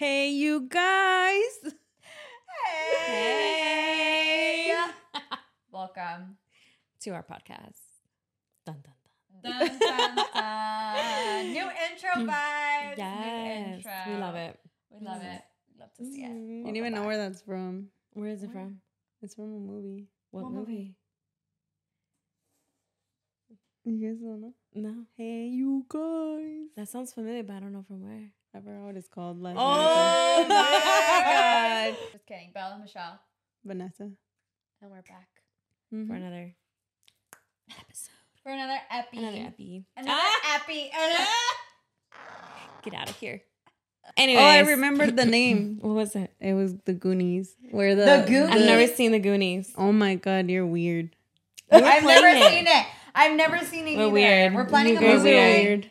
Hey, you guys. Hey. Welcome. to our podcast. Dun, dun, dun. Dun, dun, dun. New intro hmm. vibes. New Yes, intro. we love it. We love it. Love to see it. Mm-hmm. You don't even know where that's from. Where is it Where? from? It's from a movie. What, What movie? movie? You guys don't know? No, Hey, you guys. that sounds familiar, but I don't know from where. I forgot what it's called. Last Oh my god! Just kidding. Bella and Michelle. Vanessa. And we're back Mhm. For another episode, for another epi. another epi. Another Ah! epi. Get out of here. Oh, I remembered the name. What was it? It was the Goonies. Where the, The Goonies? I've never seen the Goonies. Oh my god, you're weird. We were I've never it. seen it. I've never seen it We're either. weird. We're planning You a movie weird.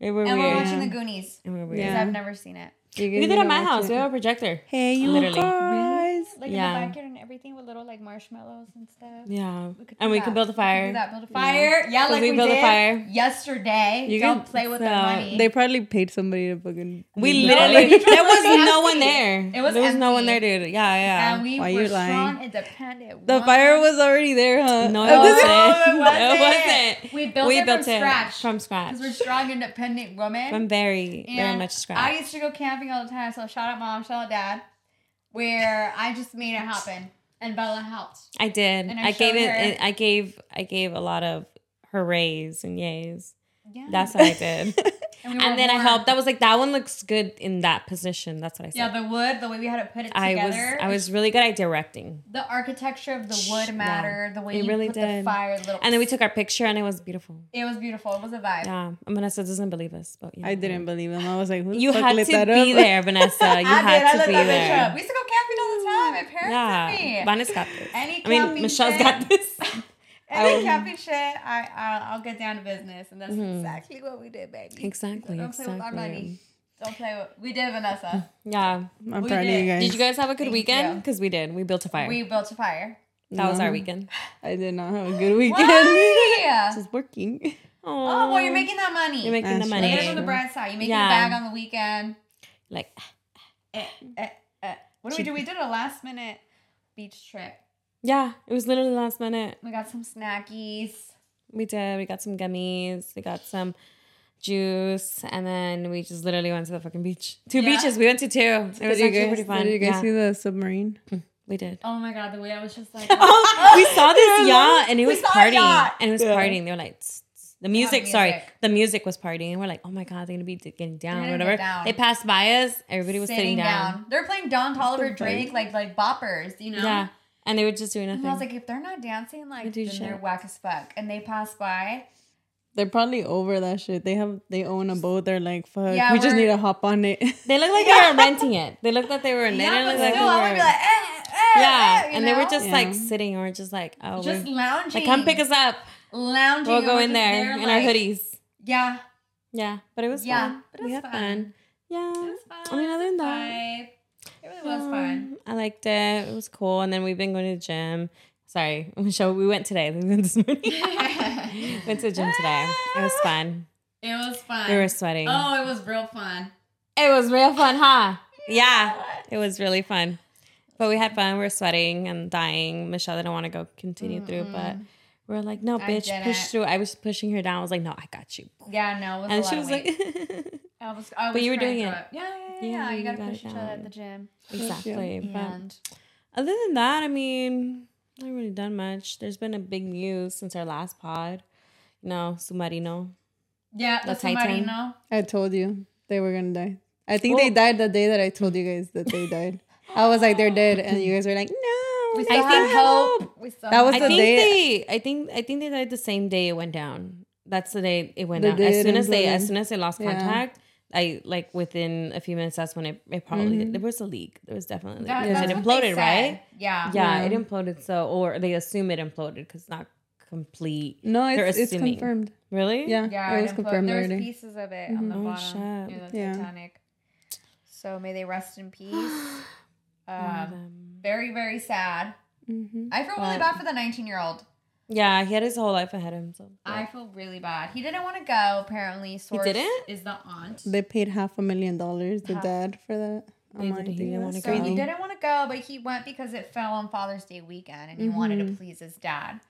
They were and weird. we're watching Yeah. the Goonies And we're weird. because Yeah. I've never seen it. You guys We did it at my house. We have a projector. Hey, you Literally. guys. Like Yeah. in the backyard and everything with little like marshmallows and stuff. Yeah, We could and do we that. could build a We fire. could do that, build a fire. Yeah, 'Cause like we we, built a fire. yesterday. You Don't can- play with the money. They probably paid somebody to fucking. We literally literally- there was It no one there. It was there was no one there, empty. dude. Yeah, yeah. and we Why were you lying? strong, independent. The woman. fire was already there, huh? no, it No, wasn't. it wasn't. It wasn't. We built we it built from it scratch. from scratch. Because we're strong, independent women. From very, very And much scratch. I used to go camping all the time, so shout out mom, shout out dad, where I just made it happen, and Bella helped. I did. I I, gave it. her- I gave. I gave a lot of hoorays and yays. Yeah, That's what I did. and, we and then I helped. I was like, that one looks good in that position. That's what I said. Yeah, the wood, the way we had to put it together. I was. I was really good at directing. The architecture of the wood Yeah. The way It you really put the did. fire, little. And then we took our picture, and it was beautiful. It was beautiful. It was a vibe. Yeah, Vanessa doesn't believe us, but you I didn't believe him. I was like, who the You fuck had lit to be there, Vanessa. You I had did. I to lit be that bitch up. there. We used to go camping all the time. My parents Yeah, me. Vanessa got this. Any I mean, Michelle's got this. Any I- camping shit, I, I I'll get down to business, and that's Mhm. exactly what we did, baby. Exactly. Don't play with our money. Exactly. Don't play with. We did, Vanessa. Yeah. I'm We proud of did. you guys. Did you guys have a good Thank weekend? Because we did. We built a fire. We built a fire. that was our weekend. I did not have a good weekend. Why? Just working. Oh, well, you're making that money. You're making That's the right. Money. at it from the bright side. You make Yeah. a bag on the weekend. Like, Eh, eh, eh. What did we do? We did a last minute beach trip. Yeah, it was literally last minute. We got some snackies. We did. We got some gummies. We got some juice, and then we just literally went to the fucking beach. Two Yeah. beaches. We went to two. It was actually guys, pretty fun. Did you guys yeah. see the submarine? Mm, we did. Oh my god, the way I was just like, Oh, we saw this yacht and it was partying. And it was Yeah. partying. They were like, tss, tss. the music, sorry, the music was partying. And we're like, oh my God, they're going to be getting down or whatever. down. They passed by us. Everybody was sitting, down. They're playing Don Toliver the Drake like like boppers, you know. Yeah. And they were just doing nothing. And nothing. I was like, if they're not dancing, like, do then shit. they're whack as fuck. And they pass by. They're probably over that shit. They have they own a boat. They're like, fuck, Yeah, we just need to hop on it. they look like they were renting it. They looked like they were. They yeah, didn't look like still, they were. be like, eh, eh, yeah. eh, you and they were just Yeah. like sitting or just like, oh, just we're, lounging. like, come pick us up. Lounging. We'll go in just there, in like- our hoodies. Yeah, Yeah. But it was Yeah, fun. but it we was had fun. fun. Yeah. it was fun. I mean, other than that. Vibe. It really was fun. Um, I liked it. It was cool. And then we've been going to the gym. Sorry, Michelle, we went today. We went this morning. went to the gym today. It was fun. It was fun. We were sweating. oh, it was real fun. It was real fun, huh? Yeah, it was really fun. But we had fun. We were sweating and dying. Michelle didn't want to go continue through, but we are like, no, bitch, push through. I was pushing her down. I was like, no, I got you. Yeah, no, it was a And she was like, I was, I was But you were doing through it. Yeah, yeah, yeah. Yeah, yeah. You you gotta push each other at the gym. exactly. But And other than that, I mean, I haven't really done much. There's been a big news since our last pod. You know, Submarino. yeah, the The Titan. Submarino. I told you they were gonna die. I think they died the day that I told you guys that they died. I was like, they're dead, and you guys were like, no. We we still I have think- hope. We still That was I the think day- they I think I think they died the same day it went down. That's the day it went The down. As soon as they as soon as they lost Yeah. contact, I like within a few minutes that's when it, it probably Mhm. there was a leak. There was definitely a That- because it imploded, right? Yeah. Yeah, Yeah. it imploded so or they assume it imploded because it's not complete. No, it's, it's confirmed. Really? Yeah, Yeah, it was imploded. confirmed There's already. pieces of it on the Mhm. Oh, shit. near the Yeah. Titanic. So may they rest in peace. One Um, very, very sad. Mm-hmm. I feel really bad for the 19 year old. Yeah, he had his whole life ahead of him. So I feel really bad. He didn't want to go. Apparently, source didn't? is the aunt. They paid half a million dollars, the Half. dad, for that. They did, he didn't wanna that's go. So he didn't want to go, but he went because it fell on Father's Day weekend, and he wanted Mm-hmm. to please his dad.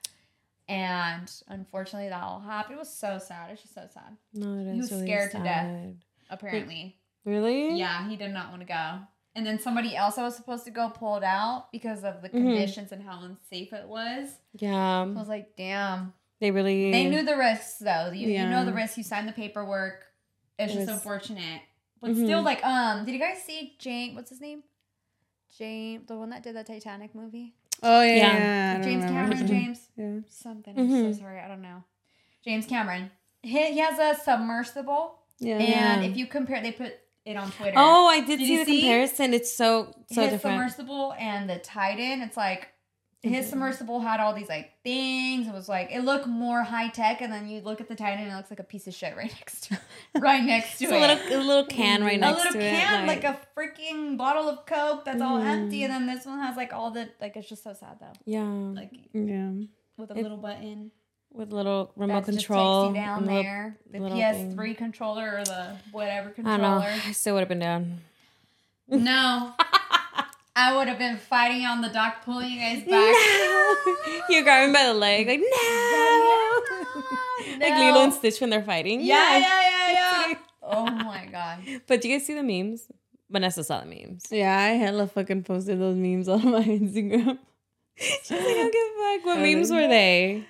And unfortunately, that all happened. It was so sad. It's just so sad. no, it is He was really scared to death. sad. Apparently, Really? yeah, he did not want to go. And then somebody else that was supposed to go pulled out because of the Mhm. conditions and how unsafe it was. Yeah. I was like, damn. They really. They knew the risks though. You, you know the risks. You signed the paperwork. It's It just was- unfortunate. But Mhm. still, like, um, did you guys see James? What's his name? James, the one that did the Titanic movie. Oh yeah, Yeah. yeah, I don't James. Cameron. James Yeah. something. I'm so sorry. I don't know. James Cameron. He, he has a submersible, Yeah. and Yeah. if you compare, they put it on Twitter. Oh, I did, Did see the see? comparison. It's so so his different. submersible and the Titan. It's like his Mhm. submersible had all these like things. It was like it looked more high tech, and then you look at the Titan, and it looks like a piece of shit right next to right next to It's it. a little a little can right a next to it. can, like, a freaking bottle of Coke that's all Mhm. empty, and then this one has like all the like. It's just so sad though. yeah, Like Yeah. with a It- little button with little remote that just control. takes you down little- there. The little PS3 controller or the whatever I controller. don't know. I still would have been down. No. I would have been fighting on the dock, pulling you guys back. No. you grab him by the leg, like no, no. like No. Lilo and Stitch when they're fighting. Yeah, yeah, yeah, yeah. oh my god. But do you guys see the memes? Vanessa saw the memes. Yeah, I hella fucking posted those memes on my Instagram. She's like, I don't give a fuck. What memes don't were they?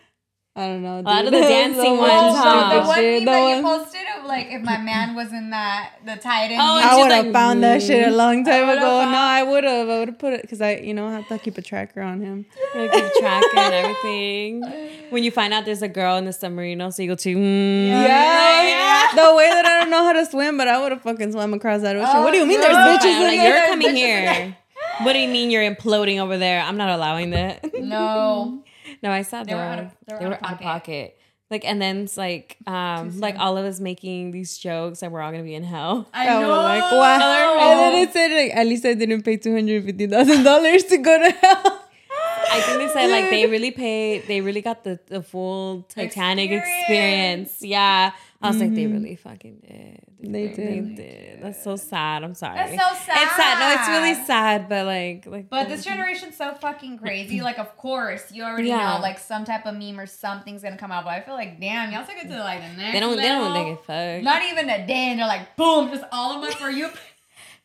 I don't know. A lot of the dancing The ones, huh? the, the one shit, meme the that you posted of like if my man was in that the Titan. Oh, he- I would have like, found that shit a long time ago. found- No, I would have. I would have put it because I, you know, I have to keep a tracker on him. Like, keep track and everything. When you find out there's a girl in the submarine, so you go to. Mm, Yeah, yeah. The way that I don't know how to swim, but I would have fucking swam across that ocean. Oh, what do you mean? no. There's Bitches bitches in like, there. you're coming here. What do you mean you're imploding over there? I'm not allowing that. no. No, I saw They were out of- they were they out were of out of pocket. pocket. Like and then it's like um like soon. all of us making these jokes that we're all gonna be in hell. I I was know. like, wow. And then it said, like, at least I didn't pay two hundred fifty thousand dollars to go to hell. I think they said like they really paid they really got the, the full Titanic experience. Experience. Yeah. I was like, they mm-hmm. really fucking did. They They did. did. That's so sad. I'm sorry. That's so sad. It's sad. No, it's really sad, but like like But this generation's so fucking crazy. Like, of course, you already Yeah. know, like, some type of meme or something's gonna come out. But I feel like, damn, y'all took it to like the next. they don't they don't level. think it fuck. Not even a day, and they're like, boom, just all of my for you.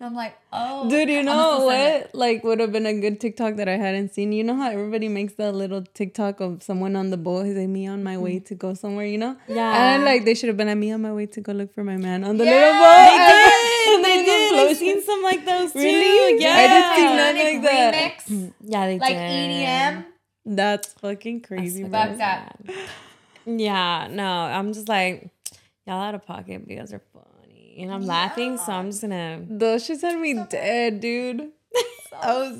And I'm like, oh, Dude, you know still what? Like, would have been a good TikTok that I hadn't seen. You know how everybody makes that little TikTok of someone on the boat? He's like, me on my way to go somewhere, you know? Yeah. And like, they should have been like, me on my way to go look for my man on the Yeah, little boat. They did. then- They did. I've Lotion. seen some like those too. Really? Yeah. I didn't see none like that. remix, Yeah, they like did. EDM. That's fucking crazy, That's that. Yeah, no, I'm just like y'all out of pocket because they're funny, and I'm laughing, so I'm just gonna. Those shits had me dead, dude. I was,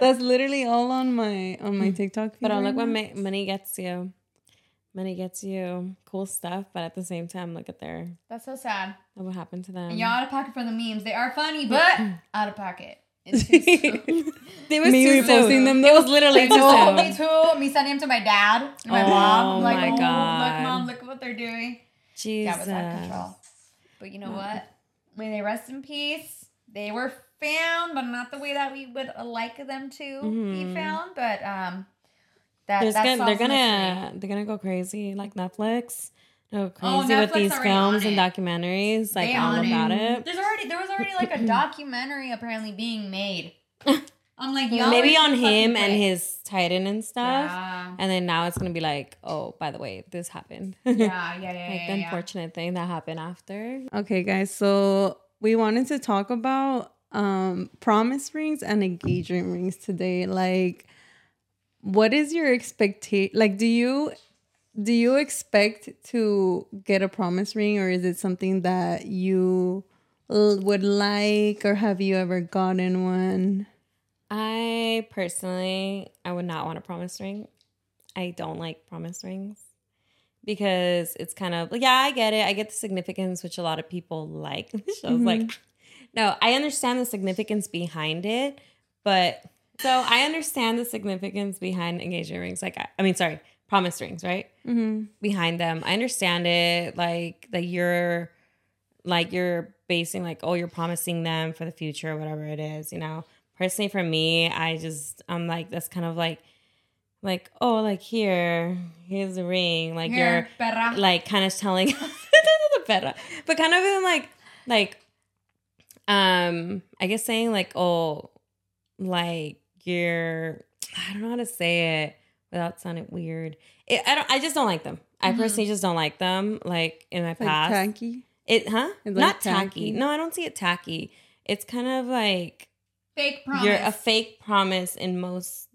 that's literally all on my on my mm. TikTok. But I'm like, what now. ma- money gets you. Money gets you cool stuff, but at the same time, look at their That's so sad. what happened to them. And y'all out of pocket for the memes. They are funny, but out of pocket. It's too soon. They was Me too reposting soon. them, It was literally too no, me too. Me sending them to my dad and my Oh mom. I'm like, my oh, God. look, mom, look at what they're doing. Jesus. That was out of control. But you know what? May they rest in peace. They were found, but not the way that we would like them to Mhm. be found. But um, that There's that's gonna, they're the mystery. gonna they're gonna go crazy like Netflix. Oh, crazy with Netflix these films and it. documentaries, like They all about it. There's already there was already like a documentary apparently being made. I'm like, y'all Maybe on him and his Titan and stuff. Yeah. And then now it's gonna be like, oh, by the way, this happened. Yeah, yeah, yeah, like yeah, the yeah, yeah. unfortunate thing that happened after. Okay, guys. So we wanted to talk about um promise rings and engagement rings today. Like, what is your expectation? Like, do you do you expect to get a promise ring, or is it something that you l- would like, or have you ever gotten one? I personally, I would not want a promise ring. I don't like promise rings because it's kind of like yeah, I get it. I get the significance, which a lot of people like. I was like, no, I understand the significance behind it, but so I understand the significance behind engagement rings. Like, I, I mean, sorry, promise rings, right? Mm-hmm. Behind them. I understand it. Like that you're like you're basing like, oh, you're promising them for the future, or whatever it is, you know. Personally for me, I just I'm like that's kind of like like, oh, like here, here's the ring. Like Here, you're perra. like kind of telling the but kind of in like like um I guess saying like oh like you're I don't know how to say it without sounding weird. It, I don't I just don't like them. I Mm-hmm. personally just don't like them. Like in my Like past, tacky. it huh? It's, like, Not tacky. tacky. No, I don't see it tacky. It's kind of like fake promise. you're a fake promise in most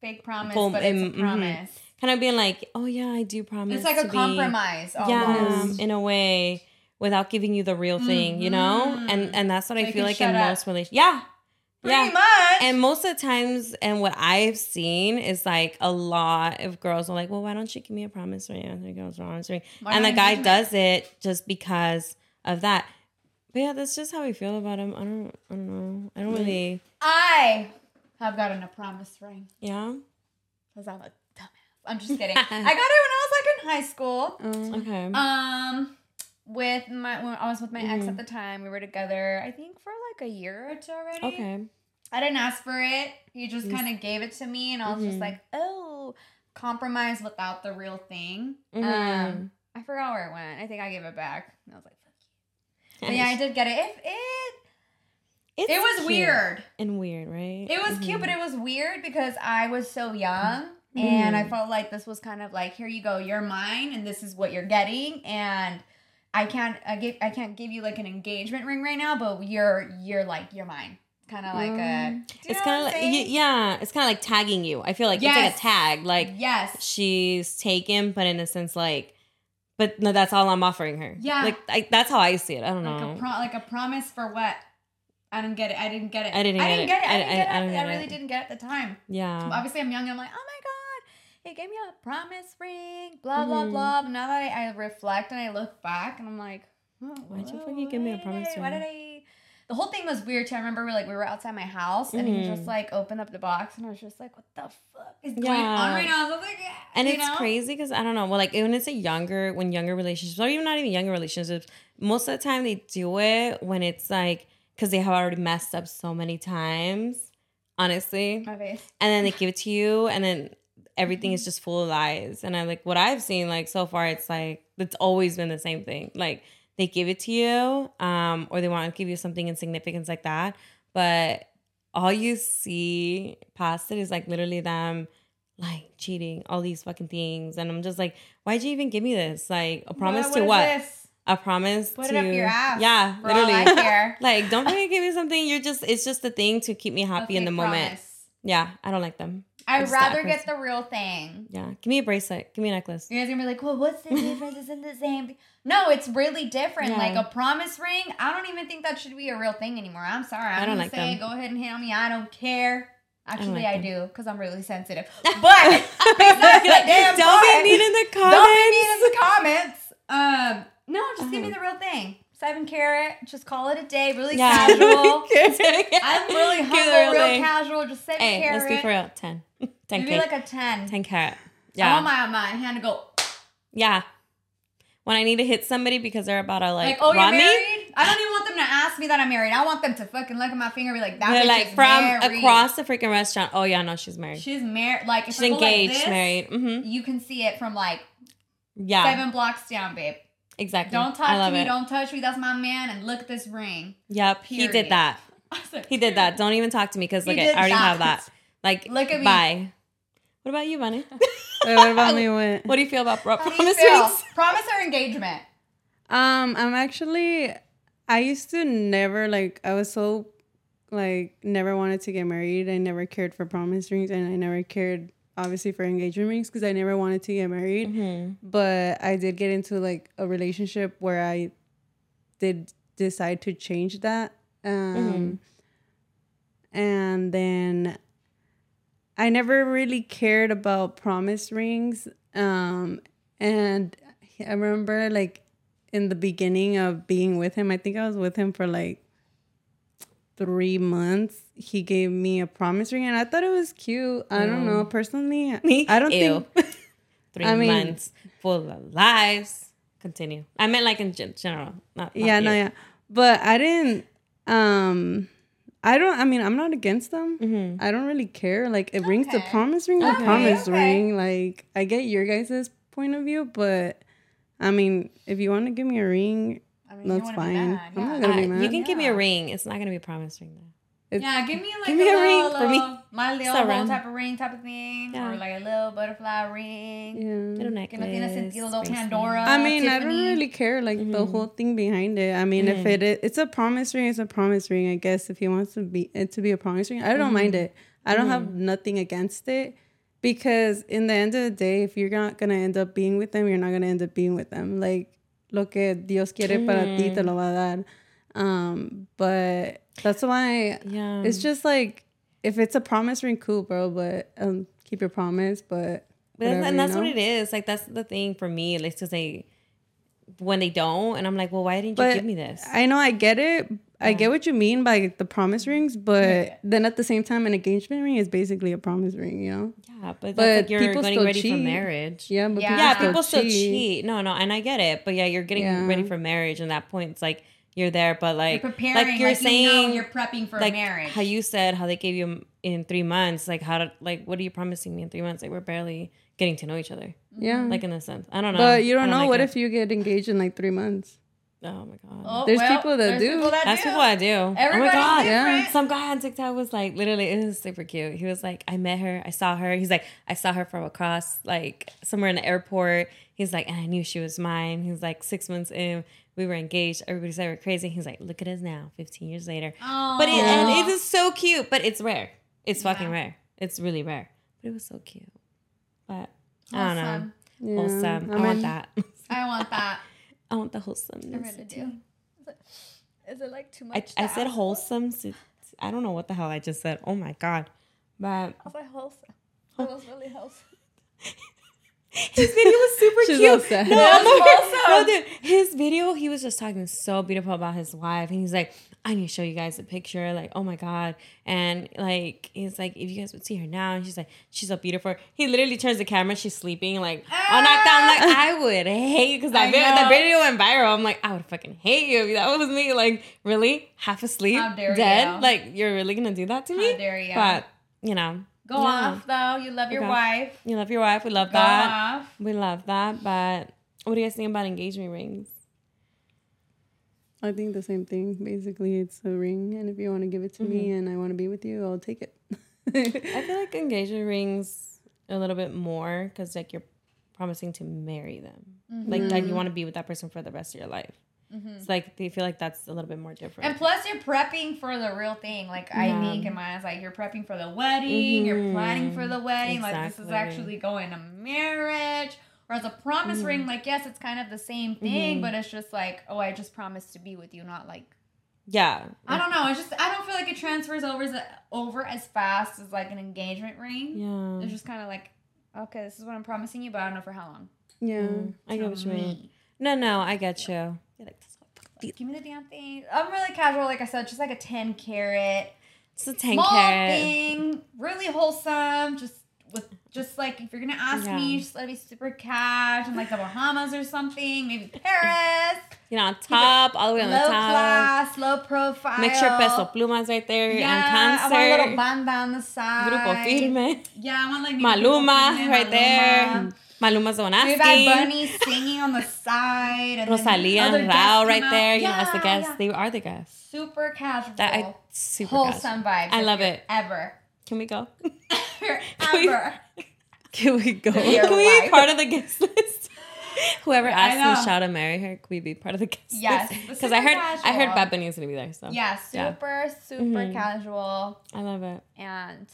fake promise, but it's um, a mhm. promise. kind of being like, oh yeah, I do promise. It's like a be- compromise. yeah in a way without giving you the real thing you know and Mhm. and that's what So i feel like in up. most relations yeah Pretty yeah much. and most of the times and what i've seen is like a lot of girls are like well why don't you give me a promise ring and the girls ring and the guy does it just because of that but yeah that's just how we feel about him i don't i don't know i don't really I have gotten a promise ring yeah because I'm a dumbass. I'm just kidding. I got it when I was like in high school. Um, okay Um, with my when I was with my ex Mhm. at the time, we were together. I think for like a year or two already. okay I didn't ask for it. He just kind of gave it to me, and I was just Mhm. like, oh, compromise without the real thing. Mhm. Um, I forgot where it went. I think I gave it back. I was like. But yeah, I did get it. If it It's it was cute weird. and weird right It was cute, Mhm. but it was weird because I was so young. And I Mhm. felt like this was kind of like, here you go, you're mine, and this is what you're getting. And I can't, I give, I can't give you like an engagement ring right now, but you're, you're like, you're mine. Kind of like a. Mm. it's kind of like y- yeah it's kind of like tagging you i feel like it's like a tag like yes, she's taken but in a sense like but no that's all i'm offering her Yeah. like I, that's how i see it i don't like know a pro, like a promise for what? I didn't get it. I didn't get it. I didn't I get didn't it. get it. I didn't get it. I I, didn't get really it. didn't get it at the time. yeah Obviously, I'm young. and I'm like, oh my god, he gave me a promise ring. Blah blah Mhm. blah. But now that I, reflect and I look back, and I'm like, oh, Why'd you fucking give me a promise did I- Why ring? did I? The whole thing was weird too. I remember we like we were outside my house, and he Mhm. just like opened up the box, and I was just like, what the fuck is going on right now? I was like, yeah. and you it's know? crazy because i don't know well like when it's a younger when younger relationships or even not even younger relationships most of the time they do it when it's like because they have already messed up so many times honestly My face. and then they give it to you and then everything is just full of lies and i like what i've seen like so far it's like it's always been the same thing like they give it to you um or they want to give you something in significance like that. But all you see past it is like literally them like cheating all these fucking things. And i'm just like why'd you even give me this? Like a promise What- to what what? is this? a promise Put to it up your ass. yeah literally. like don't fucking give me something. You're just it's just a thing to keep me happy in the fake moment yeah i don't like them I'd rather get the real thing. Yeah, give me a bracelet. Give me a necklace. You guys are gonna be like, well, what's the difference? Isn't the same? No, it's really different. Yeah. Like a promise ring, I don't even think that should be a real thing anymore. I'm sorry. I'm I don't gonna like say, them. go ahead and hit on me. I don't care. Actually, like I, do because I'm really sensitive. But damn Don't be mean in the comments. Don't be mean in the comments. Um, no, just give me the real thing. Seven carat. Just call it a day. Really Yeah. casual. I'm really humble, real casual. Just seven Hey, carat. let's be for real. 10. 10 Maybe K. like a ten. 10 carat. I Yeah. want my my hand to go. yeah. When I need to hit somebody because they're about to like, Like, oh, you're rob me, married? I don't even want them to ask me that I'm married. I want them to fucking look at my finger and be like, that they're bitch like from married. across the freaking restaurant. Oh, yeah, no, she's married. She's married. Like, She's I go like engaged, this, married. Mm-hmm. You can see it from like Yeah, seven blocks down, babe. Exactly. Don't I touch love me. it. Don't touch me. That's my man. And look at this ring. Yep, he did that. Like, He did that. Don't even talk to me because like I already that. have that. Like, Look at me. bye. What about you, Bunny? Wait, what about me? What? what do you feel about pro- How do you promise feel? rings? Promise or engagement? Um, I'm actually. I used to never like. I was so like never wanted to get married. I never cared for promise rings, and I never cared obviously for engagement rings because I never wanted to get married. Mm-hmm. But I did get into like a relationship where I did decide to change that. Um, and then I never really cared about promise rings. Um, and I remember like in the beginning of being with him, I think I was with him for like three months. He gave me a promise ring, and I thought it was cute. I don't know personally. Me? I don't Ew. think three I mean- months full of lives. Continue. I meant like in gen- Not, not yeah, no, you. yeah. But I didn't. Um, I don't. I mean, I'm not against them. Mhm. I don't really care. Like, it rings the promise ring. The Okay, promise okay. ring. Like, I get your guys' point of view, but I mean, if you want to give me a ring, I mean, you That's wanna be fine. mad, I'm not gonna be Uh, mad. you can give me a ring. It's not gonna be a promise ring though. it's, Yeah, give me like Give me a, a ring little, for me. my little So whole type of ring type of thing, Yeah. or like a little butterfly ring. yeah. Little Que no tiene necklace. sentido, little. Pandora. I mean, I don't really care like the Mhm. whole thing behind it. I mean, if Mhm. it is, it's a promise ring, it's a promise ring. I guess if he wants to be it to be a promise ring, I don't mind it. I don't have nothing against it because in the end of the day, if you're not gonna end up being with them, you're not gonna end up being with them. Like lo que Dios quiere para ti te lo va a dar. Um, but that's why Yeah. it's just like if it's a promise ring, cool, bro. But um, keep your promise. But But that's, whatever, and you that's what it is. Like that's the thing for me. Like to say when they don't, and I'm like, well, why didn't you But give me this? I know I get it. I get what you mean by the promise rings, but then at the same time, an engagement ring is basically a promise ring, you know? yeah, but that's but like you're people getting still ready for cheat. marriage. Yeah, but Yeah. yeah, people, people still, still cheat. cheat. No, no, and I get it, but yeah, you're getting Yeah. ready for marriage, and that point, it's like you're there, but like, You're preparing. like you're you saying, know you're prepping for like marriage. how you said how they gave you in three months. Like how to like what are you promising me in three months? Like we're barely getting to know each other. Yeah. Like in a sense, I don't know. but you I don't know like what it. if you get engaged in like three months? Oh my god. Oh, There's well, people that there's do. People that That's do. people I do. oh my god. different. Some guy on TikTok was like, literally, it was super cute. He was like, I met her, I saw her. He's like, I saw her from across, like somewhere in the airport. He's like, and I knew she was mine. He's like, six months in, we were engaged. Everybody said we're crazy. He's like, look at us now, 15 years later. Oh. But it, and it is so cute, but it's rare. It's fucking rare. It's really rare. But it was so cute. But I don't know. Wholesome. Yeah. Wholesome. I, I want that. I want that. I want the I wholesomeness. really do. Is it like too I, much? I to said wholesome. so- I don't know what the hell I just said. Oh my god. But I was like wholesome. It was really wholesome. his video was super She's cute. all. No, It I'm was wholesome. no, dude. His video, he was just talking so beautiful about his wife, and he's like, "I need to show you guys a picture." Like, oh my god, and like he's like, if you guys would see her now, and she's like, she's so beautiful. He literally turns the camera, she's sleeping, like all knocked out. I'm like, ah! I would hate because that video, that video went viral. I'm like, I would fucking hate you if that was me. Like, really, half asleep, How dare dead. you. Like, you're really gonna do that to me? How dare you. But you know, Go no. off though. You love your Okay. wife. You love your wife. We love Go that. off. We love that. But what do you guys think about engagement rings? I think the same thing. Basically, it's a ring, and if you want to give it to me Mm-hmm. and I want to be with you, I'll take it. I feel like engagement rings a little bit more because like you're promising to marry them, mm-hmm. like like you mm-hmm. want to be with that person for the rest of your life. Mm-hmm. It's like they feel like that's a little bit more different. And plus, you're prepping for the real thing. Like I think in my eyes, like you're prepping for the wedding. You're planning for the wedding. Like this is actually going to marriage. Whereas a promise ring, like yes, it's kind of the same thing, Mhm. but it's just like, oh, I just promised to be with you, not like yeah, I don't know. It's just I don't feel like it transfers over as over as fast as like an engagement ring. yeah. It's just kind of like, okay, this is what I'm promising you, but I don't know for how long. yeah. Mm, I get what you mean. me. No, no, I get you. You're like, Give me the damn thing. I'm really casual, like I said, just like a 10 carat. It's a ten small carat. thing, really wholesome. Just with just like if you're gonna ask me, just let me super cash and like the Bahamas or something, maybe Paris. You know, on top, all the way on low the top. Low class, low profile. Make sure Peso Pluma's right there Yeah, and I want a little concert. banda on the side. Grupo Firme. Yeah, I want like Maluma Firme, right there. Maluma. Maluma Maybe Bad Zonaski. Bunny singing on the side. And Rosalia and Rauw right out. there. You know, as the guests. yeah. They are the guests. Super casual. That I super wholesome vibes. I love it. Ever. Can we go? Ever. we- Can we go? Your Can we be part of the guest list? Whoever know. Michelle to marry her, can we be part of the guest Yes, list? but Because I super heard I heard casual. Bad Bunny is gonna be there. So Yeah, Yeah. super, super Mhm. casual. I love it. And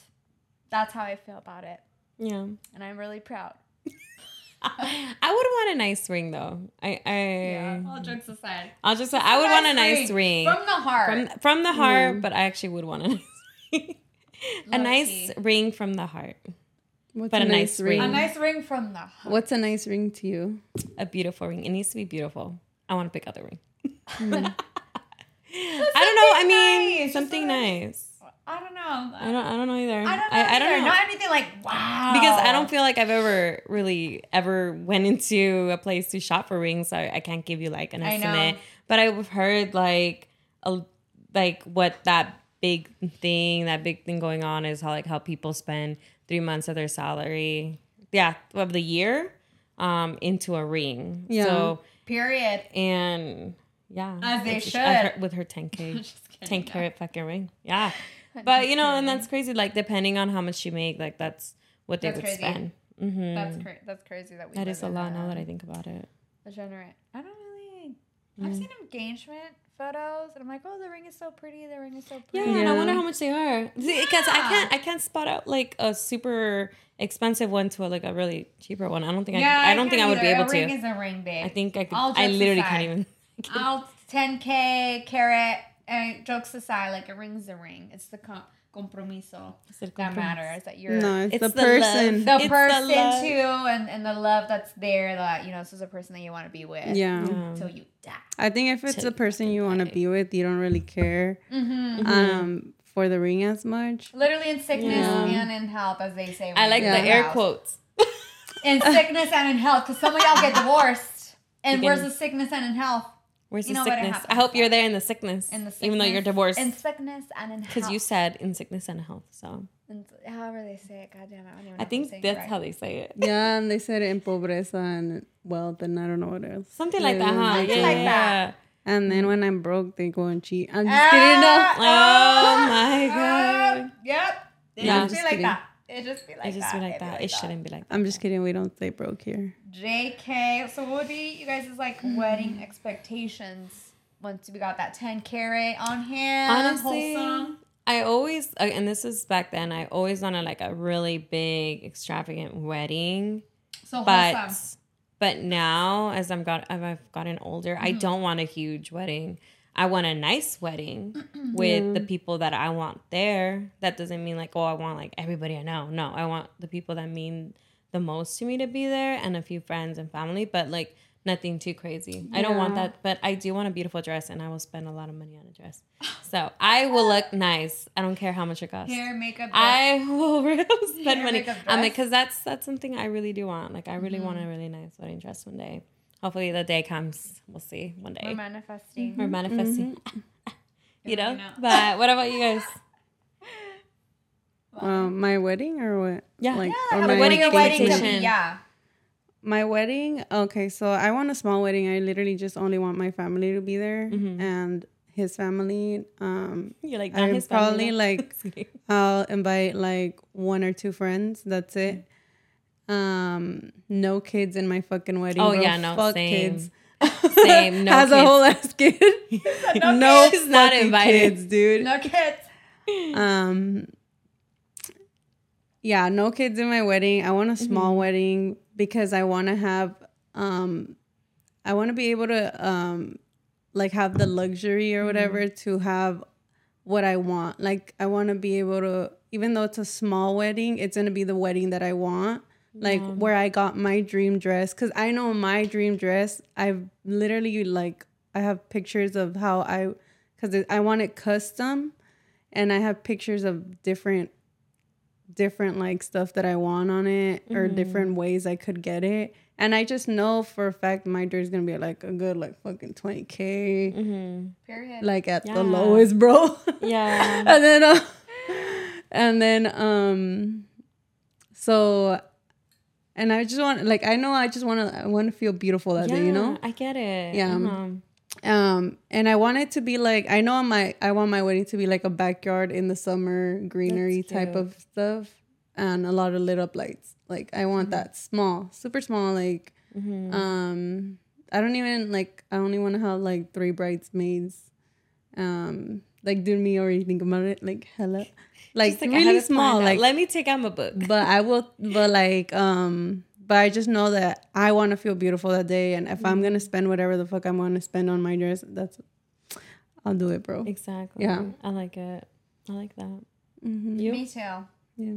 that's how I feel about it. Yeah. And I'm really proud. I would want a nice ring though. I I all jokes aside. I'll just say I would want a nice ring. ring. From the heart. from from the heart, but I actually would want a nice ring. A nice key. ring from the heart. What's But a nice ring. a nice ring from the heart. What's a nice ring to you? A beautiful ring. It needs to be beautiful. I want to pick out the ring. Hmm. I don't know. I mean, nice. something Just nice. I don't know. I don't. I don't know either. I don't know. I, I don't know. Not anything like wow. because I don't feel like I've ever really ever went into a place to shop for rings. So I can't give you like an I know. estimate. But I've heard like a like what that big thing, that big thing going on is how like how people spend three months of their salary, yeah, of the year, um, into a ring. Yeah. So Period. and yeah, As they it's- should. her- with her 10k, Just kidding. 10 carat fucking ring. Yeah. But you know, and that's crazy. Like depending on how much you make, like that's what they That's would crazy. spend. hmm That's cra- that's crazy that we. That live is a in lot now that I think about it. Degenerate. I don't really. I've seen engagement photos, and I'm like, oh, the ring is so pretty. The ring is so pretty. Yeah, pretty. and I wonder how much they are because I can't I can't spot out like a super expensive one to a, like a really cheaper one. I don't think Yeah, I, I don't think I would be either. able a ring is a ring, babe. I think I could. I literally aside. can't even. I'll 10k carat. And jokes aside, like a ring's a ring. It's the com- compromiso that matters. That you're No, it's, It's the, the person. love. the It's person love. too, and and the love that's there. That you know, this is a person that you want to be with. Yeah. Yeah. Till you die. I think if it's Till a person you want to be with, you don't really care Mm-hmm. um for the ring as much. Literally in sickness Yeah. and in health, as they say. I like the air house. quotes. In sickness and in health, because some of y'all get divorced. And You where's the sickness and in health? Where's You the sickness? I hope you're there in the sickness, In the sickness, even though you're divorced. In sickness and in health. Because you said in sickness and health. So And however they say it, God damn it, I don't even know I think that's right. how they say it. Yeah, and they said it in pobreza and wealth, and I don't know what else. Something like that, huh? Something yeah, like yeah, that. yeah. And then when I'm broke, they go and cheat. I'm just kidding. No. Oh my ah, god. Yep. It Yeah, I'm just just like kidding. that. It just be like It just that. be like It'd that. It shouldn't be like that. I'm just kidding. We don't stay broke here. JK. So what would be you guys' like wedding expectations once we got that 10 carat on hand? Honestly, wholesome? I always uh, and this is back then. I always wanted like a really big, extravagant wedding, So but wholesome. but now as I'm got as I've gotten older, I don't want a huge wedding. I want a nice wedding with the people that I want there. That doesn't mean like oh I want like everybody I know. No, I want the people that mean the most to me to be there and a few friends and family, but like nothing too crazy. I don't want that, but I do want a beautiful dress and I will spend a lot of money on a dress. So I will look nice. I don't care how much it costs. Hair, makeup, dress. I will really spend Hair, money. makeup, I'm like, because that's that's something I really do want. Like, I really want Mm-hmm. a really nice wedding dress one day. Hopefully, the day comes. We'll see one day. We're day. manifesting. We're manifesting. you know. You know. But what about you guys? Um, my wedding or what? Yeah. Like, Yeah, or like my wedding wedding, wedding to be- expectation. Yeah. My wedding, okay, so I want a small wedding. I literally just only want my family to be there Mm-hmm. and his family. Um, You're like, I not his probably family. like I'll invite like one or two friends. That's it. Um, no kids in my fucking wedding. Oh, bro. yeah, no, Fuck same. kids. Same, no Has a whole ass kid. No no kids. Not fucking invited. kids, dude. No kids. Um, yeah, no kids in my wedding. I want a small Mm-hmm. wedding because I want to have, um, I want to be able to, um, like have the luxury or whatever Mm-hmm. to have what I want. Like I want to be able to, even though it's a small wedding, it's gonna be the wedding that I want. Like where I got my dream dress, cause I know my dream dress. I've literally like I have pictures of how I, cause I want it custom, and I have pictures of different, different like stuff that I want on it or different ways I could get it. And I just know for a fact my dress is gonna be like a good like fucking twenty k, Mm-hmm. Period. like at Yeah. the lowest, bro. Yeah. and then uh, and then um so and i just want like i know i just want to i want to feel beautiful that yeah, day you know I get it. Yeah. Uh-huh. um and i want it to be like i know my i want my wedding to be like a backyard in the summer greenery type of stuff and a lot of lit up lights like i want Mm-hmm. that small super small like um i don't even like i only want to have like three bridesmaids um like do me already think about it like hella like, Just like, really small like let me take out my book. but i will but like um but i just know that i want to feel beautiful that day and if Mm-hmm. i'm gonna spend whatever the fuck i'm gonna spend on my dress that's i'll do it bro Exactly. Yeah. I like it. I like that. Mhm. You Me too. yeah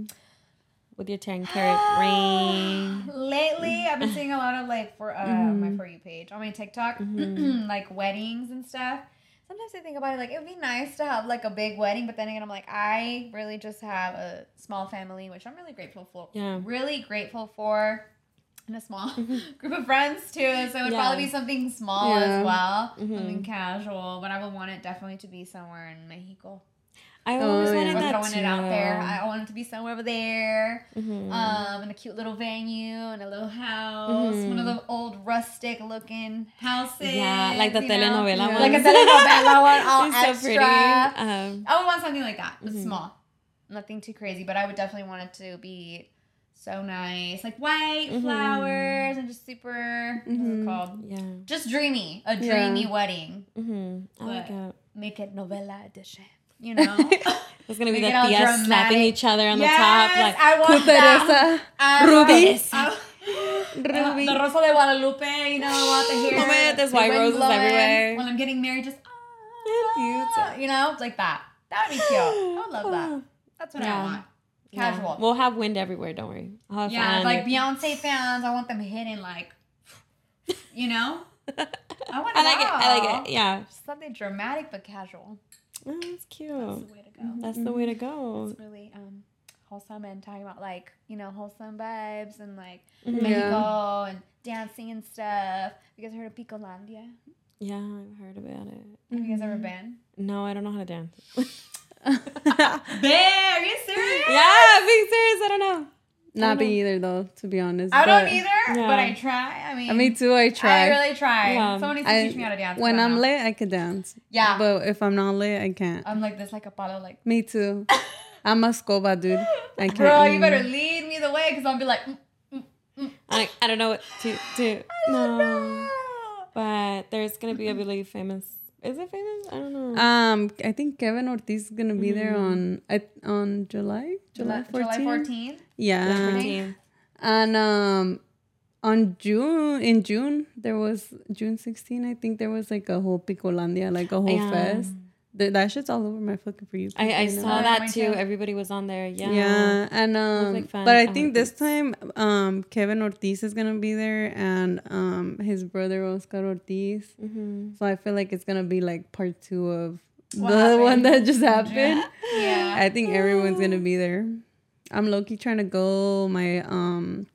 with your 10 carat ring. Lately, I've been seeing a lot of like for uh, Mm-hmm. my for you page on my TikTok, like weddings and stuff. Sometimes I think about it like it would be nice to have like a big wedding, but then again, I'm like, I really just have a small family, which I'm really grateful for. Yeah. Really grateful for. And a small group of friends too, so it would Mm-hmm. Yeah. probably be something small Yeah. as well, Mhm. something casual. But I would want it definitely to be somewhere in Mexico. I Oh, always yeah. wanted We're that throwing too. it out there. I want it to be somewhere over there, Mhm. um, in a cute little venue, and a little house, one of Mhm. the old rustic looking houses. yeah, like the you know? telenovela one. Like a telenovela one, all It's so pretty. Um, I would want something like that, but Mhm. small. Nothing too crazy, but I would definitely want it to be so nice. Like white Mhm. flowers and just super, what's it called? yeah. Just dreamy. A Yeah. dreamy wedding. hmm I like it. Make it novella edition. You know? It's gonna be the tias slapping each other on yes, the top. Like, I want that. Teresa, I Ruby. I- Ruby. The Rosa de Guadalupe, you know, I want the hair. Oh there's white roses blowing. everywhere. When I'm getting married, just Cute. ah, you know, like that. That would be cute. I would love that. That's what Yeah. I want. Yeah. Casual. We'll have wind everywhere. Don't worry. Yeah, like Beyonce fans, I want them hidden, like, you know. I want. I like it. I like it. Yeah. Just something dramatic but casual. Oh, that's cute. That's the way to go. That's the way to go. It's really um wholesome and talking about like you know wholesome vibes and like Mhm. Mexico and dancing and stuff. You guys heard of Picolandia? Yeah, I've heard about it. Have you guys Mm-hmm. ever been? No, I don't know how to dance. There, are you serious? yeah, being serious. I don't know. Not me either, though. To be honest, I don't either, Yeah. but I try. I mean, me too. I try. I really try. Yeah. Someone needs to I- teach me how to dance. when I I'm don't lit, I could dance. Yeah. But if I'm not lit, I can't. I'm like this, like a palo, like. Me too. I'm a scoba dude. I can't. Bro, you mm. better lead me the way, cause I'll be like. mm, I, I don't know what to do. No. no. But there's gonna be a really famous. Is it famous? I don't know. Um, I think Kevin Ortiz is gonna be there Mhm. on I, on July July July 14. 14th. Yeah. Yeah, Right. 14. And um on June in June there was June 16 I think there was like a whole Picolandia like a whole Yeah. fest. Th- that shit's all over my fucking for you. I, I saw Yeah, that too. too. Everybody was on there. Yeah. Yeah, and um, like but I I think like this this. time um Kevin Ortiz is gonna be there and um his brother Oscar Ortiz. Mm-hmm. So I feel like it's gonna be like part two of What the happened? one that just happened. Yeah. I think everyone's gonna be there. I'm Loki trying to go. My um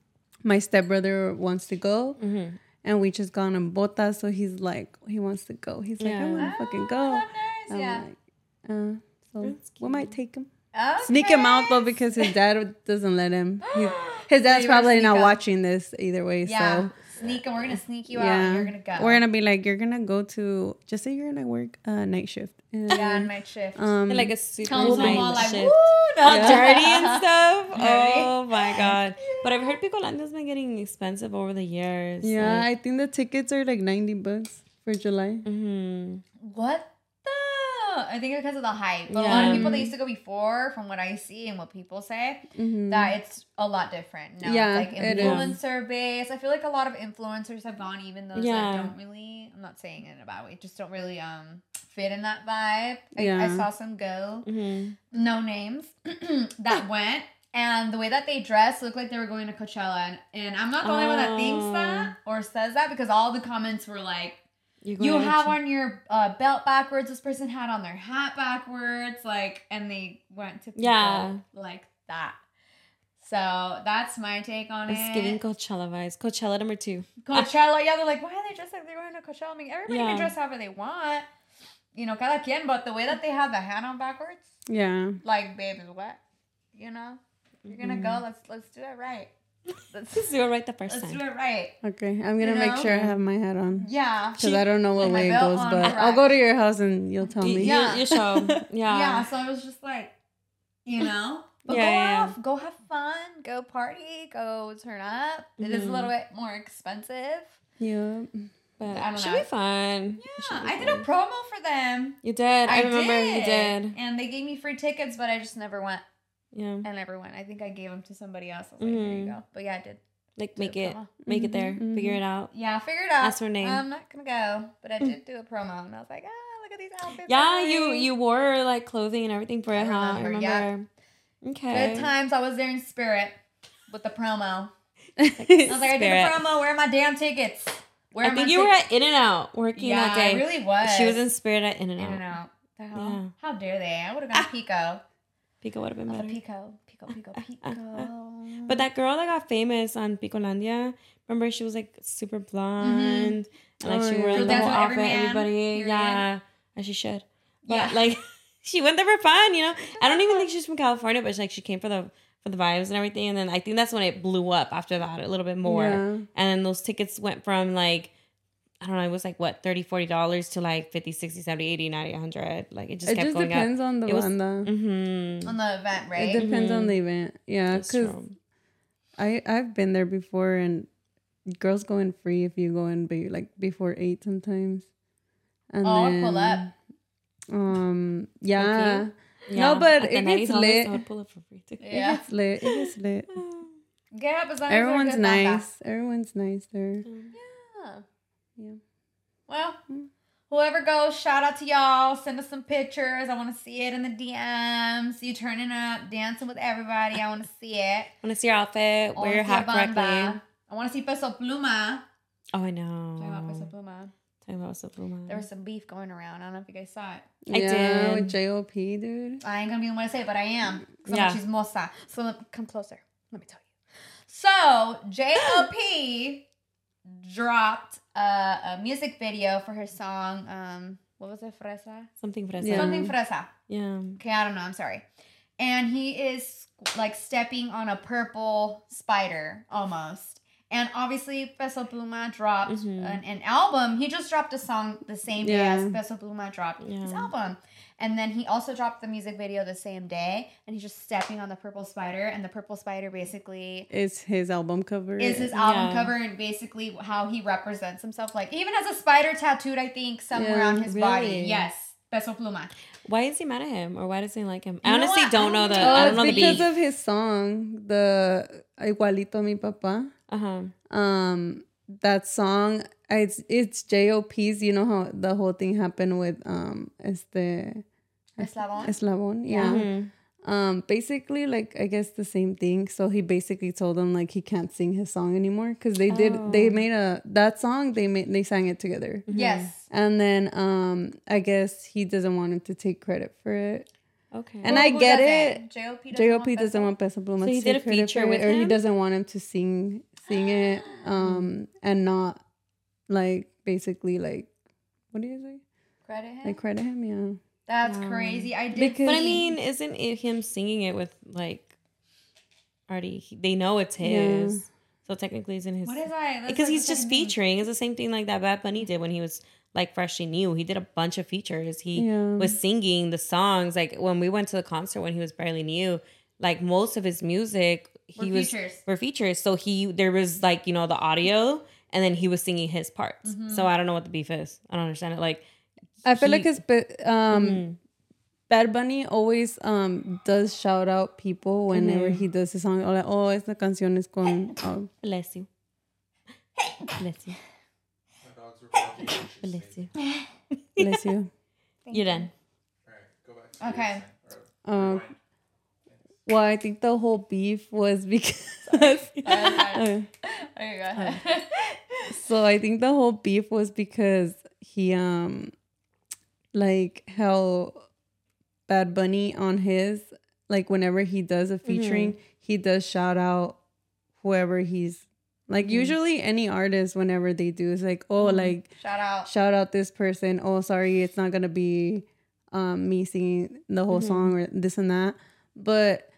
my stepbrother wants to go, Mm-hmm. and we just gone on Bota, so he's like he wants to go. He's like I want to fucking Oh, go. Nice. I'm Yeah. like, uh, so we might take him. Okay. Sneak him out though because his dad doesn't let him. He, his dad's you probably not out. watching this either way. Yeah. So Sneak and we're gonna sneak you out yeah, and you're gonna go. we're gonna be like, you're gonna go to just say you're gonna work uh, night shift. And, yeah, night shift. um, like a super Comes nice all like, shift. woo, All no. dirty and stuff. Dirty. Oh my god! But I've heard Picolandia's been getting expensive over the years. yeah, Like, I think the tickets are like ninety bucks for July. mhm. What the? I think because of the hype. But a lot of people that used to go before, from what I see and what people say, Mhm. that it's a lot different. Now Yeah, it's like influencer based. I feel like a lot of influencers have gone, even those Yeah. that don't really I'm not saying it in a bad way, just don't really um fit in that vibe. I, I saw some go, Mhm. no names, that went. And the way that they dressed looked like they were going to Coachella. And, and I'm not the only one that thinks Oh. that or says that because all the comments were like, You, you have to- on your uh, belt backwards. This person had on their hat backwards, like, and they went to people Yeah. like that. So that's my take on It's it. giving Coachella vibes. Coachella number two. Coachella, yeah, they're like, why are they dressed like they're going to Coachella? I mean, everybody Yeah. can dress however they want, you know, cada quien. But the way that they have the hat on backwards, Yeah. like, babe, is what? You know, you're gonna Mm-hmm. go. Let's let's do it right. Let's Let's do it right the 1st let's time. do it right. Okay, I'm gonna You make sure I have my hat on. Yeah. Because I don't know what way it goes, on but I'll go to your house and you'll tell me. Yeah. you show. Yeah. yeah. So I was just like, you know, but Yeah, go yeah, yeah. off, go have fun, go party, go turn up. It is a Mhm. little bit more expensive. Yeah. But I don't know. should know. be fun. Yeah, be I did a promo for them. You did. I, remember you did. and they gave me free tickets, but I just never went. Yeah. I never went. I think I gave them to somebody else. I was like, here you Mhm. go. But yeah, I did. Like make it promo. make it there. Mhm, Figure it out. Yeah, figure it out. Ask for name. I'm not gonna go, but I did do a promo, and I was like, ah, look at these outfits. Yeah, you you wore like clothing and everything for it, huh? I remember, yeah. Okay. Good times. I was there in spirit with the promo. I was like, I did Spirit. a promo. Where are my damn tickets? Where I think you were at In-N-Out working Yeah, that day. Yeah, I really was. She was in spirit at In-N-Out. In and out. The hell? Yeah. How dare they? I would have gone Pico. Pico would have been Oh, better. Pico. Pico, Pico, Pico. But that girl that got famous on Picolandia, remember she was like super mm-hmm. blonde and like Oh, she yeah. wore She'll like the whole with every outfit. Everybody, period. yeah, as she should. But Yeah. like she went there for fun, you know. I don't even think she's from California, but she, like she came for the for the vibes and everything. And then I think that's when it blew up after that a little bit more. Yeah. And then those tickets went from like I don't know, it was like what 30 40 dollars to like 50 60 70 80 90 100 like it just It kept just going depends on the It was- banda. mm-hmm. on the event, right? It depends on Mhm. the event. Yeah, That's because true. I I've been there before, and girls go in free if you go in be, like before eight sometimes. And Oh, I'll pull up. Um. Yeah. Yeah, No, but at the it gets lit. I would pull up for free too. It Yeah. gets lit. It gets lit. Yeah, but as long as they're Everyone's good banda. nice. Everyone's nice there. Yeah. Yeah. Well, Mm. whoever goes, shout out to y'all. Send us some pictures. I want to see it in the DMs. You turning up, dancing with everybody. I want to see it. want to see your outfit, I wear your hat a correctly. I want to see Peso Pluma. Oh, I know. Talking about Peso Pluma. Talking about Peso Pluma. There was some beef going around. I don't know if you guys saw it. I yeah, did. with JOP, dude. I ain't gonna be the one to say it, but I am. Because Yeah. I'm chismosa. So come closer. Let me tell you. So J.O.P. dropped a, a music video for her song. Um, what was it? Fresa. Something fresa. Yeah. Something fresa. Yeah. Okay, I don't know. I'm sorry. And he is like stepping on a purple spider almost. And obviously, Peso Pluma dropped Mhm. an, an album. He just dropped a song the same day Yeah. as Peso Pluma dropped his album. And then he also dropped the music video the same day. And he's just stepping on the purple spider. And the purple spider basically is his album cover. is his album Yeah. cover and basically how he represents himself. Like, he even has a spider tattooed, I think, somewhere Yeah, on his body. really? Yes, Peso Pluma. Why is he mad at him, or why does he like him? I know honestly what? don't know don't the. Oh, I don't know the because beef. of his song, the Igualito a mi papá. Uh huh. um that song it's it's JOP's you know how the whole thing happened with um este Eslabon? Eslabon yeah Mm-hmm. um basically like I guess the same thing so he basically told them like he can't sing his song anymore because they did they Oh. made a that song they made they sang it together Yes. and then um I guess he doesn't want him to take credit for it Okay. And Well, I get doesn't? it. J.O.P. doesn't, JOP want doesn't Peso? want Peso Pluma So to he take did a credit feature for with it, or he doesn't want him to sing sing it um and not like basically like what do you say Credit him. like credit him yeah That's Wow. crazy. I did. Because- But I mean, isn't it him singing it with like already? he- They know it's his, so technically, it's in his. what is I? That's because like he's just second thing. featuring. It's the same thing like that Bad Bunny did when he was like freshly new. He did a bunch of features. He Yeah. was singing the songs. Like when we went to the concert when he was barely new, like most of his music, he Were was features. were features. So he there was like you know the audio, and then he was singing his parts. Mm-hmm. So I don't know what the beef is. I don't understand it. Like I feel he- like it's be- um mhm. Bad Bunny always um does shout out people whenever Mhm. he does his song or like oh esta canción es con oh, bless you, bless you, My dogs were barking. You bless you. bless you You're done. All right, go back. to what Okay. you were saying. Or um well I think the whole beef was because Sorry, Okay. Okay, go ahead. So I think the whole beef was because he um like how Bad Bunny on his like whenever he does a mm-hmm. featuring, he does shout out whoever he's like mm-hmm. usually any artist whenever they do is like, oh mm-hmm. like Shout out. shout out this person. Oh sorry, it's not gonna be um me singing the whole song or this and that. But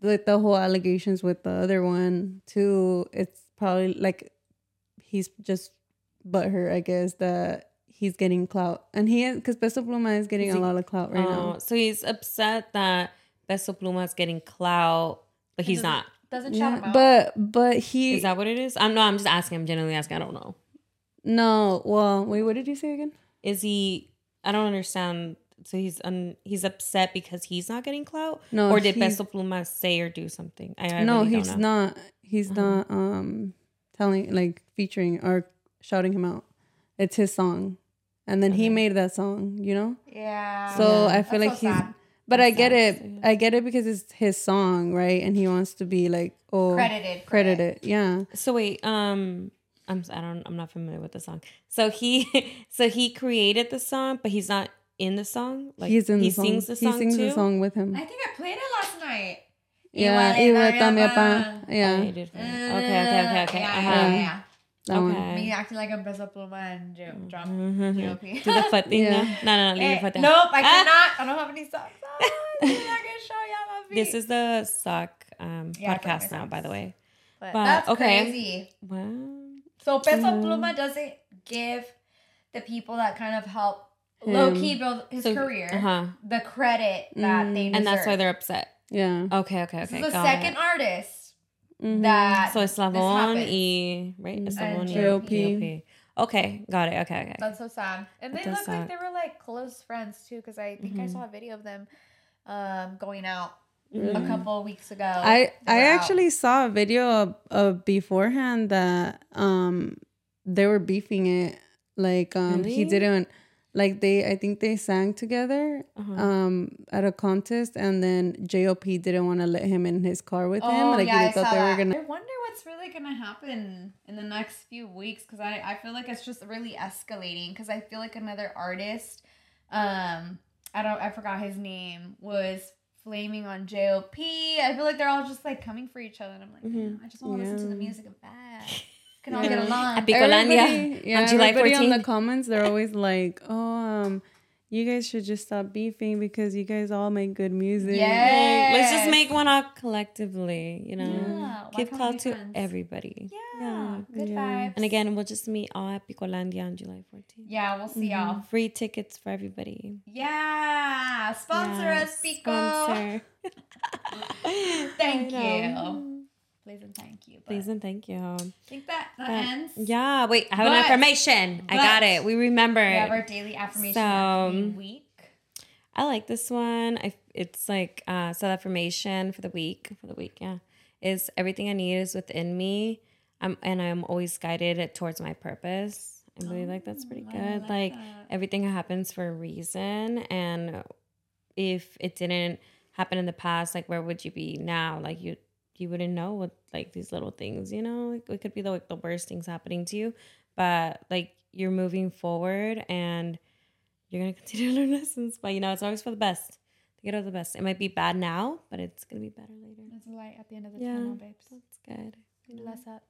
with the whole allegations with the other one too, it's probably like he's just but her, I guess, that he's getting clout. And he is because Peso Pluma is getting Is a lot of clout right Oh, now. so he's upset that Peso Pluma is getting clout, but he's doesn't- not. Doesn't shout him Yeah, out. but but he Is that what it is? I'm no. I'm just asking. I'm genuinely asking. I don't know. no. Well, wait, what did you say again? Is he? I don't understand. So he's un, he's upset because he's not getting clout, No, or did he's- Peso Pluma say or do something? I, I no, really don't he's know. not. He's Uh-huh. not um telling like featuring or shouting him out. It's his song, and then he made that song. You know. yeah. So Yeah. I feel That's like so he's. sad. But I get sad, it. I get it because it's his song, right? And he wants to be like, oh, credited. for it. credited. Yeah. So wait, um, I'm I don't I'm not familiar with the song. So he so he created the song, but he's not in the song. Like He's in the he song. sings the song he sings too. the song with him. I think I played it last night. yeah, Igual Igual en está mi la papá. llama. Oh, Yeah. Okay, okay, okay, okay. Yeah, uh-huh. yeah, yeah. that one. Okay. Me acting like I'm Peso Pluma and J- drum Mhm. JOP. Do the foot thing. Yeah. yeah. No, no, no. Leave Eh, your foot down. Nope, I Ah! cannot. I don't have any socks on. I'm not gonna show y'all my feet. This is the sock um, Yeah, podcast now, by the way. But but, that's okay. crazy. Wow. So Peso Mhm. Pluma doesn't give the people that kind of help Him. low key build his So- career Uh-huh. the credit that Mm. they deserve. And that's why they're upset. Yeah. Okay, okay, This okay. is the got second it. artist Mhm. that So Eslabon happens. y right? Mm. Eslabon And y JOP. JOP. Okay, got it. Okay, okay. That's so sad. And they does look like they were like close friends too, because I think I Mhm. saw a video of them um, going out Really? a couple of weeks ago. I I were out. actually saw a video of, of beforehand that um they were beefing it like um he didn't like they I think they sang together Uh-huh. um at a contest and then JOP didn't want to let him in his car with him Oh like yeah, they I thought saw they were that. gonna I wonder what's really gonna happen in the next few weeks because I I feel like it's just really escalating because I feel like another artist, um, I don't I forgot his name was flaming on JOP. I feel like they're all just like coming for each other, and I'm like, Mhm. I just want to listen to the music of that. Can all Yeah. get along. Happy- Picolandia Everybody- yeah, on July everybody on the comments they're always like oh um you guys should just stop beefing because you guys all make good music Yeah. Let's just make one out collectively, you know. Yeah, Give can't clout to friends? everybody. Yeah, good yeah. vibes. And again, we'll just meet all at Picolandia on July 14th. yeah, we'll see y'all. Free tickets for everybody. Yeah, sponsor Yeah, us, Pico. sponsor. Thank I you. Please and thank you. But Please and thank you. I think that, that But- ends. Yeah, wait, I have an affirmation. I got it. We remember. We have our daily affirmation So, every week. I like this one. I it's like uh so the affirmation for the week for the week, yeah. Is everything I need is within me. I'm and I'm always guided towards my purpose. I believe like that's pretty I good. like Like, that. everything happens for a reason and if it didn't happen in the past, like where would you be now? Like you you wouldn't know what like these little things, you know? Like, it could be the like the worst things happening to you, but like you're moving forward and you're gonna continue to learn lessons. But you know, it's always for the best. To get out the best. It might be bad now, but it's gonna be better later. There's a light at the end of the Yeah. tunnel, babes. That's good. Bless up.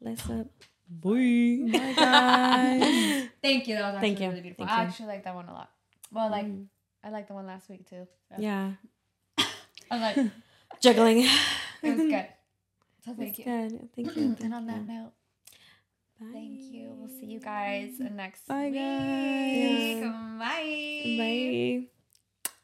Bless up. Bye. Bye, guys. Thank you. That was actually Thank you. really beautiful. Thank I you. actually like that one a lot. Well, like Mm. I like the one last week too. So. Yeah. I'm like it was good. So thank you. good. Thank you. And on that note, thank you. We'll see you guys next Bye, week. guys. Yeah. Bye. Bye.